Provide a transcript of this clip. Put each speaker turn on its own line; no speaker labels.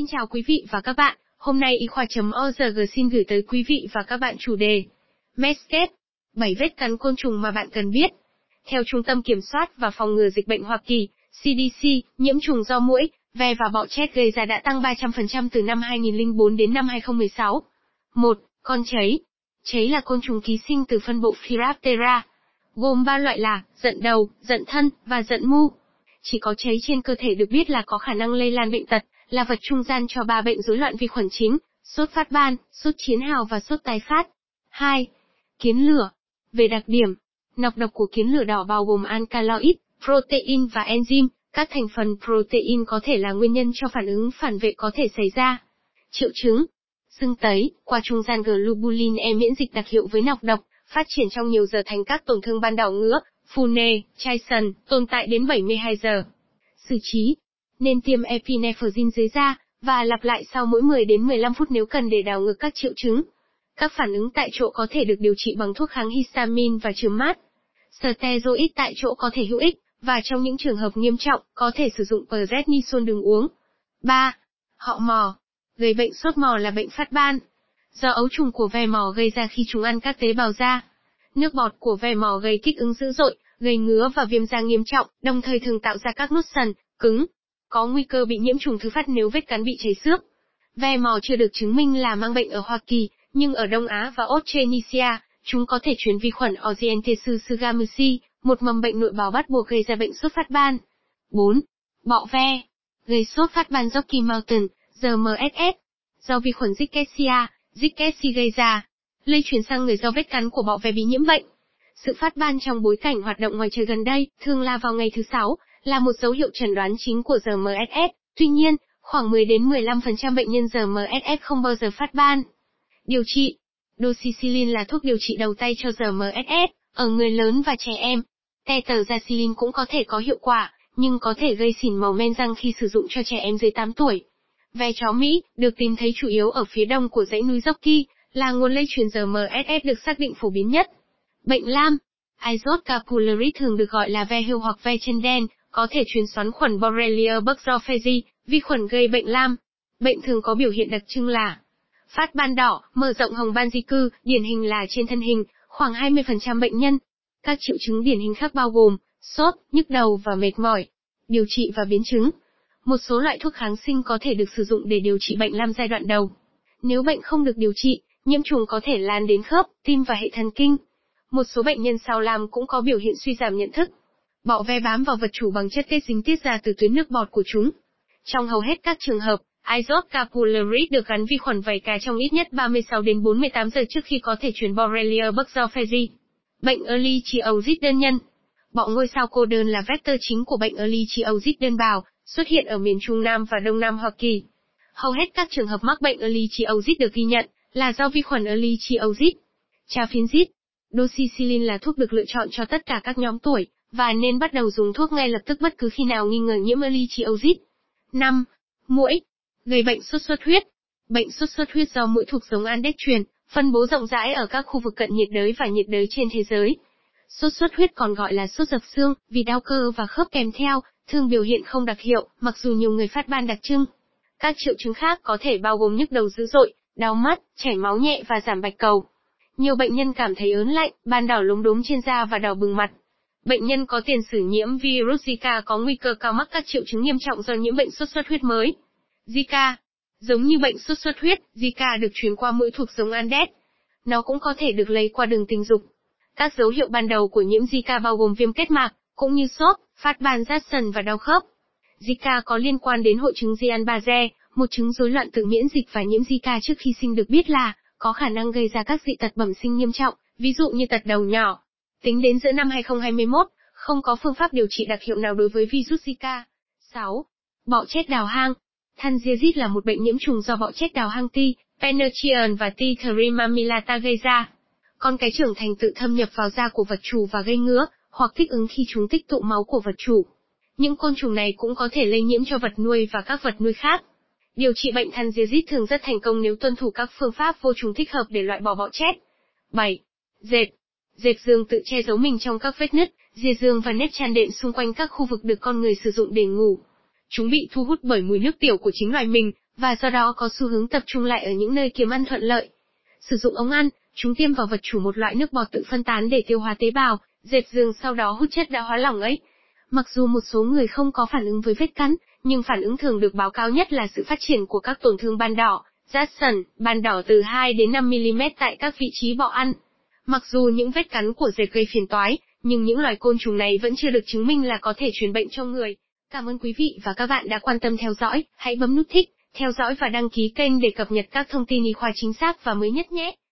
Xin chào quý vị và các bạn, hôm nay y khoa.org xin gửi tới quý vị và các bạn chủ đề Mesket, 7 vết cắn côn trùng mà bạn cần biết. Theo Trung tâm Kiểm soát và Phòng ngừa Dịch bệnh Hoa Kỳ, CDC, nhiễm trùng do muỗi, ve và bọ chết gây ra đã tăng 300% từ năm 2004 đến năm 2016. 1. Con cháy. Cháy là côn trùng ký sinh từ phân bộ Phyraphthera, gồm 3 loại là giận đầu, giận thân và giận mu. Chỉ có cháy trên cơ thể được biết là có khả năng lây lan bệnh tật, là vật trung gian cho ba bệnh rối loạn vi khuẩn chính, sốt phát ban, sốt chiến hào và sốt tái phát. 2. Kiến lửa. Về đặc điểm, nọc độc của kiến lửa đỏ bao gồm alkaloid, protein và enzyme, các thành phần protein có thể là nguyên nhân cho phản ứng phản vệ có thể xảy ra. Triệu chứng Sưng tấy, qua trung gian globulin E miễn dịch đặc hiệu với nọc độc, phát triển trong nhiều giờ thành các tổn thương ban đảo ngứa, phù nề, chai sần, tồn tại đến 72 giờ. Xử trí nên tiêm epinephrine dưới da, và lặp lại sau mỗi 10 đến 15 phút nếu cần để đảo ngược các triệu chứng. Các phản ứng tại chỗ có thể được điều trị bằng thuốc kháng histamine và chườm mát. Steroid tại chỗ có thể hữu ích, và trong những trường hợp nghiêm trọng, có thể sử dụng prednisone đường uống. 3. Họ mò. Gây bệnh sốt mò là bệnh phát ban. Do ấu trùng của ve mò gây ra khi chúng ăn các tế bào da. Nước bọt của ve mò gây kích ứng dữ dội, gây ngứa và viêm da nghiêm trọng, đồng thời thường tạo ra các nốt sần, cứng. Có nguy cơ bị nhiễm trùng thứ phát nếu vết cắn bị cháy xước. Ve mò chưa được chứng minh là mang bệnh ở Hoa Kỳ, nhưng ở Đông Á và Australia, chúng có thể truyền vi khuẩn Orientesis sugamusi, một mầm bệnh nội bào bắt buộc gây ra bệnh sốt phát ban. 4. Bọ ve. Gây sốt phát ban Rocky Mountain, GMSS, Do vi khuẩn Rickettsia, Rickettsia gây ra. Lây truyền sang người do vết cắn của bọ ve bị nhiễm bệnh. Sự phát ban trong bối cảnh hoạt động ngoài trời gần đây, thường là vào ngày thứ sáu, là một dấu hiệu chẩn đoán chính của RMSS. Tuy nhiên, khoảng 10 đến 15% bệnh nhân RMSS không bao giờ phát ban. Điều trị Doxycycline là thuốc điều trị đầu tay cho RMSS, ở người lớn và trẻ em. Tetracycline cũng có thể có hiệu quả, nhưng có thể gây xỉn màu men răng khi sử dụng cho trẻ em dưới 8 tuổi. Ve chó Mỹ, được tìm thấy chủ yếu ở phía đông của dãy núi Rocky, là nguồn lây truyền RMSS được xác định phổ biến nhất. Bệnh lam Aizot capillary thường được gọi là ve hưu hoặc ve chân đen, có thể truyền xoắn khuẩn Borrelia burgdorferi, vi khuẩn gây bệnh lam. Bệnh thường có biểu hiện đặc trưng là phát ban đỏ, mở rộng hồng ban di cư, điển hình là trên thân hình, khoảng 20% bệnh nhân. Các triệu chứng điển hình khác bao gồm sốt, nhức đầu và mệt mỏi. Điều trị và biến chứng. Một số loại thuốc kháng sinh có thể được sử dụng để điều trị bệnh lam giai đoạn đầu. Nếu bệnh không được điều trị, nhiễm trùng có thể lan đến khớp, tim và hệ thần kinh. Một số bệnh nhân sau lam cũng có biểu hiện suy giảm nhận thức. Bọ ve bám vào vật chủ bằng chất tiết dính tiết ra từ tuyến nước bọt của chúng. Trong hầu hết các trường hợp, Izot capillary được gắn vi khuẩn vảy cá trong ít nhất 36 đến 48 giờ trước khi có thể truyền Borrelia burgdorferi. Bệnh early chiosis đơn nhân Bọ ngôi sao cô đơn là vector chính của bệnh early chiosis đơn bào, xuất hiện ở miền Trung Nam và Đông Nam Hoa Kỳ. Hầu hết các trường hợp mắc bệnh early chiosis được ghi nhận là do vi khuẩn early chiosis. Chaffinzit Doxycycline là thuốc được lựa chọn cho tất cả các nhóm tuổi, và nên bắt đầu dùng thuốc ngay lập tức bất cứ khi nào nghi ngờ nhiễm ehrlichiosis. 5. Muỗi gây bệnh sốt xuất huyết. Bệnh sốt xuất huyết do mũi thuộc giống Andes truyền, phân bố rộng rãi ở các khu vực cận nhiệt đới và nhiệt đới trên thế giới. Sốt xuất huyết còn gọi là sốt dập xương, vì đau cơ và khớp kèm theo, thường biểu hiện không đặc hiệu, mặc dù nhiều người phát ban đặc trưng. Các triệu chứng khác có thể bao gồm nhức đầu dữ dội, đau mắt, chảy máu nhẹ và giảm bạch cầu. Nhiều bệnh nhân cảm thấy ớn lạnh, ban đỏ lúng đốm trên da và đỏ bừng mặt. Bệnh nhân có tiền sử nhiễm virus Zika có nguy cơ cao mắc các triệu chứng nghiêm trọng do nhiễm bệnh sốt xuất huyết mới. Zika. Giống như bệnh sốt xuất huyết, Zika được truyền qua mũi thuộc giống Andes. Nó cũng có thể được lấy qua đường tình dục. Các dấu hiệu ban đầu của nhiễm Zika bao gồm viêm kết mạc, cũng như sốt, phát ban rát sần và đau khớp. Zika có liên quan đến hội chứng Guillain-Barré, một chứng rối loạn tự miễn dịch và nhiễm Zika trước khi sinh được biết là có khả năng gây ra các dị tật bẩm sinh nghiêm trọng, ví dụ như tật đầu nhỏ. Tính đến giữa năm 2021, không có phương pháp điều trị đặc hiệu nào đối với virus Zika. 6. Bọ chết đào hang, Thandiazid là một bệnh nhiễm trùng do bọ chết đào hang ti, Penetrian và ti Trimamilata gây ra. Con cái trưởng thành tự thâm nhập vào da của vật chủ và gây ngứa, hoặc thích ứng khi chúng tích tụ máu của vật chủ. Những côn trùng này cũng có thể lây nhiễm cho vật nuôi và các vật nuôi khác. Điều trị bệnh Thandiazid thường rất thành công nếu tuân thủ các phương pháp vô trùng thích hợp để loại bỏ bọ chết. 7. Dệt. Dệt giường tự che giấu mình trong các vết nứt, dìa giường và nếp chăn đệm xung quanh các khu vực được con người sử dụng để ngủ. Chúng bị thu hút bởi mùi nước tiểu của chính loài mình, và do đó có xu hướng tập trung lại ở những nơi kiếm ăn thuận lợi. Sử dụng ống ăn, chúng tiêm vào vật chủ một loại nước bọt tự phân tán để tiêu hóa tế bào, dệt giường sau đó hút chất đã hóa lỏng ấy. Mặc dù một số người không có phản ứng với vết cắn, nhưng phản ứng thường được báo cáo nhất là sự phát triển của các tổn thương ban đỏ, rát sần, ban đỏ từ 2 đến 5 mm tại các vị trí bọ ăn. Mặc dù những vết cắn của dệt gây phiền toái, nhưng những loài côn trùng này vẫn chưa được chứng minh là có thể truyền bệnh cho người. Cảm ơn quý vị và các bạn đã quan tâm theo dõi, hãy bấm nút thích, theo dõi và đăng ký kênh để cập nhật các thông tin y khoa chính xác và mới nhất nhé.